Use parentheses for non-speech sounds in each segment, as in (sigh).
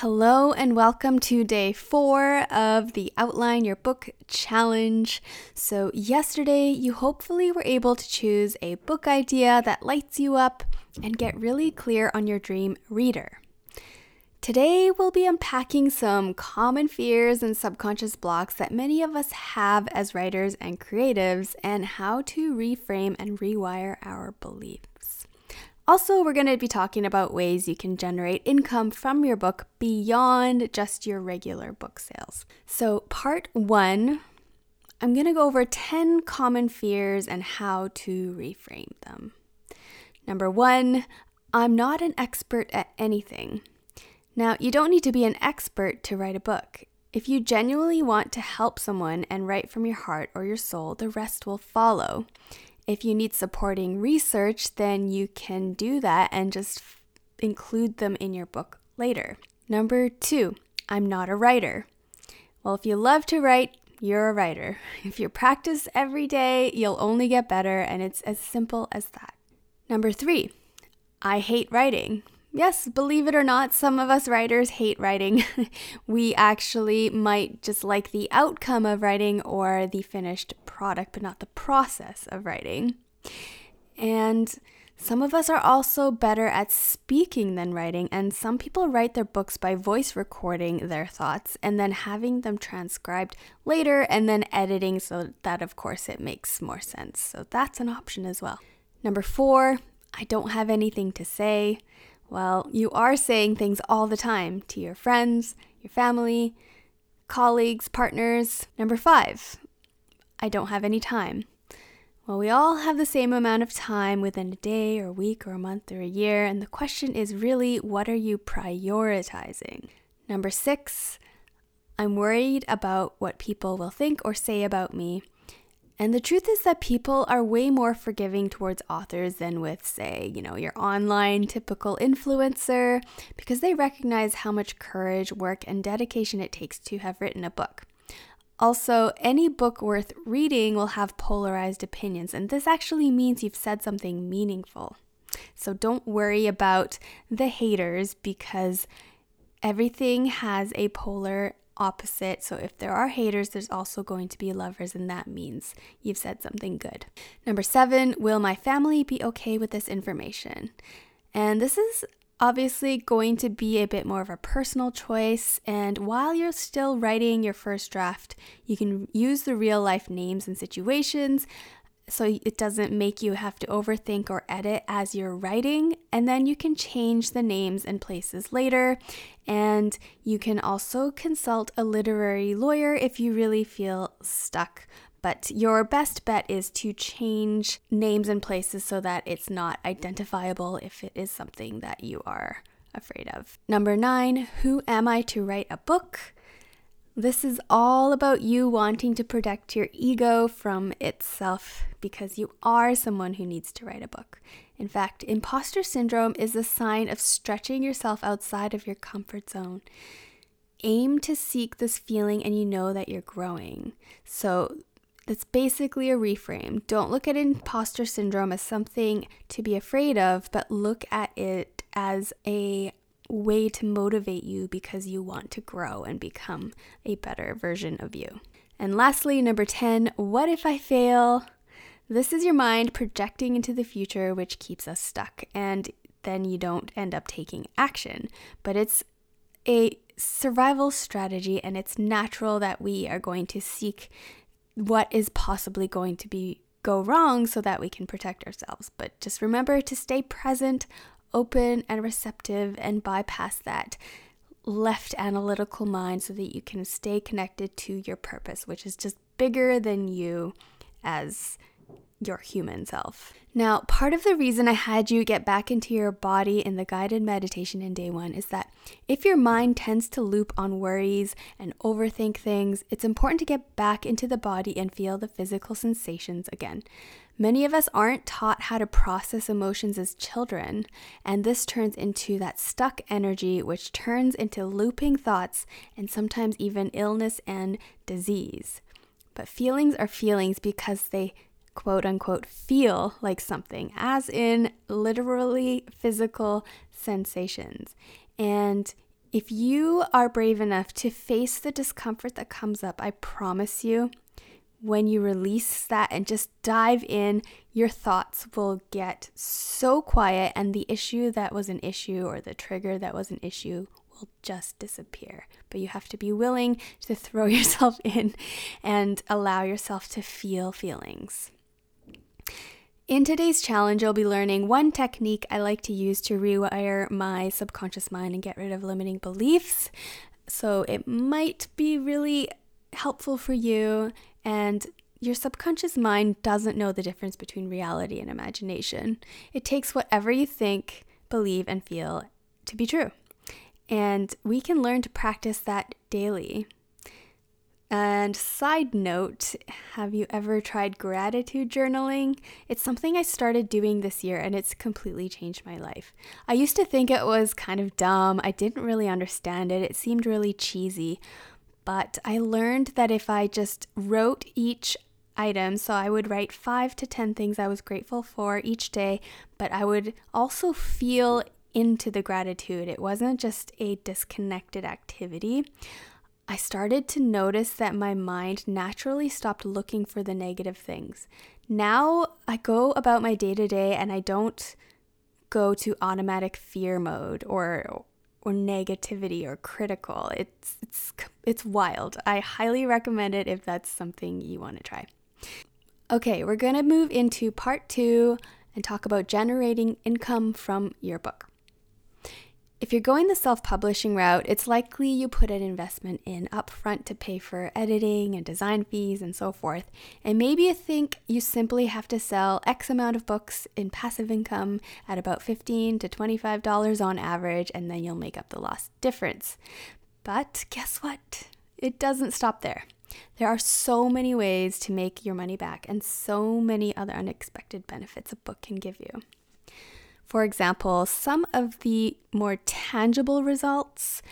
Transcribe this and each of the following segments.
Hello, and welcome to day four of the Outline Your Book Challenge. So, yesterday you hopefully were able to choose a book idea that lights you up and get really clear on your dream reader. Today, we'll be unpacking some common fears and subconscious blocks that many of us have as writers and creatives, and how to reframe and rewire our beliefs. Also, we're going to be talking about ways you can generate income from your book beyond just your regular book sales. So, part one, I'm going to go over 10 common fears and how to reframe them. Number one, I'm not an expert at anything. Now, you don't need to be an expert to write a book. If you genuinely want to help someone and write from your heart or your soul, the rest will follow. If you need supporting research, then you can do that and just include them in your book later. Number two, I'm not a writer. Well, if you love to write, you're a writer. (laughs) If you practice every day, you'll only get better, and it's as simple as that. Number three, I hate writing. Yes, believe it or not, some of us writers hate writing. (laughs) we actually might just like the outcome of writing or the finished product, but not the process of writing. And some of us are also better at speaking than writing, and some people write their books by voice recording their thoughts and then having them transcribed later and then editing so that, of course, it makes more sense. So that's an option as well. Number four, I don't have anything to say. Well, you are saying things all the time to your friends, your family, colleagues, partners. Number five, I don't have any time. Well, we all have the same amount of time within a day or a week or a month or a year, and the question is really what are you prioritizing? Number six, I'm worried about what people will think or say about me. And the truth is that people are way more forgiving towards authors than with, say, you know, your online typical influencer, because they recognize how much courage, work, and dedication it takes to have written a book. Also, any book worth reading will have polarized opinions, and this actually means you've said something meaningful. So don't worry about the haters because everything has a polar opposite. So if there are haters, there's also going to be lovers, and that means you've said something good. Number seven, will my family be okay with this information? And this is obviously going to be a bit more of a personal choice. And while you're still writing your first draft, you can use the real life names and situations so it doesn't make you have to overthink or edit as you're writing. And then you can change the names and places later. And you can also consult a literary lawyer if you really feel stuck. But your best bet is to change names and places so that it's not identifiable if it is something that you are afraid of. Number nine, who am I to write a book? This is all about you wanting to protect your ego from itself because you are someone who needs to write a book. In fact, imposter syndrome is a sign of stretching yourself outside of your comfort zone. Aim to seek this feeling and you know that you're growing. So, that's basically a reframe. Don't look at imposter syndrome as something to be afraid of, but look at it as a way to motivate you because you want to grow and become a better version of you. And lastly, number 10, what if I fail? This is your mind projecting into the future, which keeps us stuck, and then you don't end up taking action. But it's a survival strategy, and it's natural that we are going to seek what is possibly going to be go wrong so that we can protect ourselves. But just remember to stay present, open, and receptive, and bypass that left analytical mind so that you can stay connected to your purpose, which is just bigger than you as your human self. Now, part of the reason I had you get back into your body in the guided meditation in day one is that if your mind tends to loop on worries and overthink things, it's important to get back into the body and feel the physical sensations again. Many of us aren't taught how to process emotions as children, and this turns into that stuck energy, which turns into looping thoughts and sometimes even illness and disease. But feelings are feelings because they quote unquote feel like something, as in literally physical sensations. And If you are brave enough to face the discomfort that comes up, I promise you, when you release that and just dive in, your thoughts will get so quiet, and the issue that was an issue or the trigger that was an issue will just disappear. But you have to be willing to throw (laughs) yourself in and allow yourself to feel feelings. In today's challenge, you'll be learning one technique I like to use to rewire my subconscious mind and get rid of limiting beliefs. So it might be really helpful for you and your subconscious mind doesn't know the difference between reality and imagination. It takes whatever you think, believe, and feel to be true. And we can learn to practice that daily. And side note, have you ever tried gratitude journaling? It's something I started doing this year and it's completely changed my life. I used to think it was kind of dumb. I didn't really understand it. It seemed really cheesy. But I learned that if I just wrote each item, so I would write five to 10 things I was grateful for each day, but I would also feel into the gratitude. It wasn't just a disconnected activity. I started to notice that my mind naturally stopped looking for the negative things. Now I go about my day to day and I don't go to automatic fear mode or or negativity or critical. It's it's it's wild. I highly recommend it if that's something you want to try. Okay, we're going to move into part 2 and talk about generating income from your book. If you're going the self publishing route, it's likely you put an investment in upfront to pay for editing and design fees and so forth. And maybe you think you simply have to sell X amount of books in passive income at about 15 to $25 on average, and then you'll make up the lost difference. But guess what? It doesn't stop there. There are so many ways to make your money back and so many other unexpected benefits a book can give you. For example, some of the more tangible results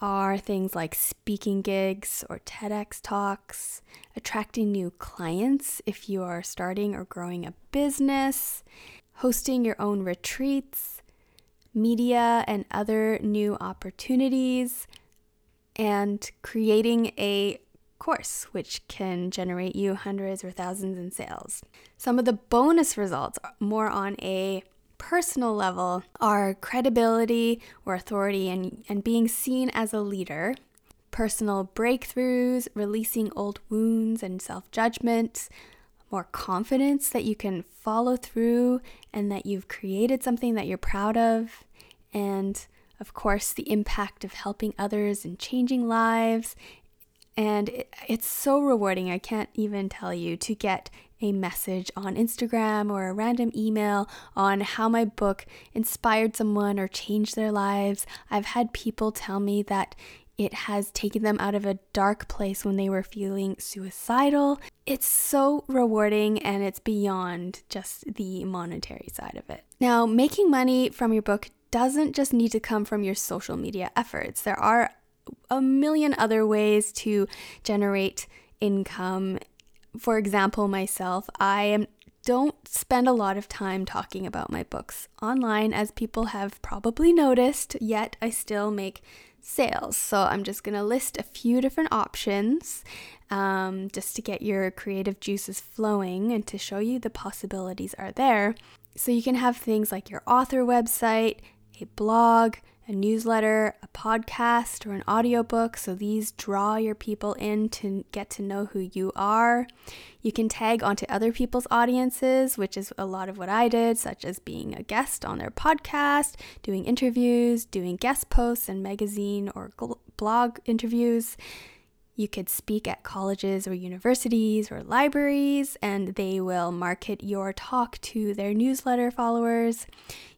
are things like speaking gigs or TEDx talks, attracting new clients if you are starting or growing a business, hosting your own retreats, media and other new opportunities, and creating a course, which can generate you hundreds or thousands in sales. Some of the bonus results more on a personal level are credibility or authority and, and being seen as a leader, personal breakthroughs, releasing old wounds and self judgment, more confidence that you can follow through and that you've created something that you're proud of, and of course, the impact of helping others and changing lives. And it, it's so rewarding, I can't even tell you, to get a message on Instagram or a random email on how my book inspired someone or changed their lives. I've had people tell me that it has taken them out of a dark place when they were feeling suicidal. It's so rewarding and it's beyond just the monetary side of it. Now, making money from your book doesn't just need to come from your social media efforts. There are a million other ways to generate income for example, myself, I don't spend a lot of time talking about my books online, as people have probably noticed, yet I still make sales. So I'm just going to list a few different options um, just to get your creative juices flowing and to show you the possibilities are there. So you can have things like your author website, a blog, a newsletter, a podcast, or an audiobook. So these draw your people in to get to know who you are. You can tag onto other people's audiences, which is a lot of what I did, such as being a guest on their podcast, doing interviews, doing guest posts and magazine or blog interviews. You could speak at colleges or universities or libraries, and they will market your talk to their newsletter followers.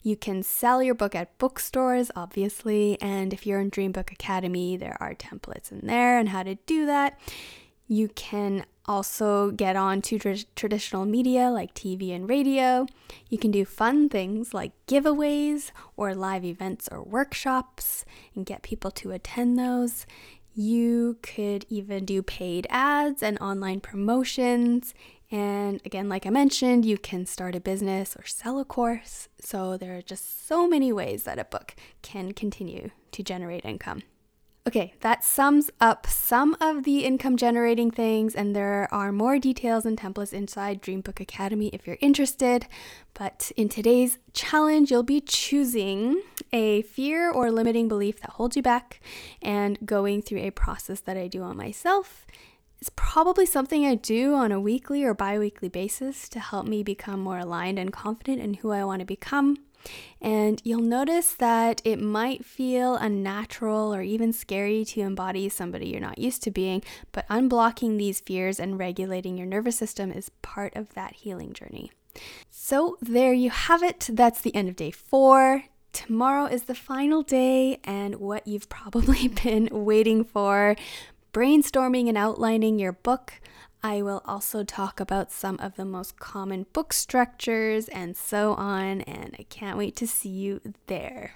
You can sell your book at bookstores, obviously, and if you're in Dreambook Academy, there are templates in there and how to do that. You can also get on to tr- traditional media like TV and radio. You can do fun things like giveaways or live events or workshops and get people to attend those. You could even do paid ads and online promotions, And again, like I mentioned, you can start a business or sell a course. So there are just so many ways that a book can continue to generate income. Okay, that sums up some of the income generating things, and there are more details and templates inside Dreambook Academy if you're interested. But in today's challenge, you'll be choosing a fear or limiting belief that holds you back and going through a process that I do on myself. It's probably something I do on a weekly or bi weekly basis to help me become more aligned and confident in who I want to become. And you'll notice that it might feel unnatural or even scary to embody somebody you're not used to being, but unblocking these fears and regulating your nervous system is part of that healing journey. So, there you have it. That's the end of day four. Tomorrow is the final day, and what you've probably (laughs) been waiting for brainstorming and outlining your book. I will also talk about some of the most common book structures and so on, and I can't wait to see you there.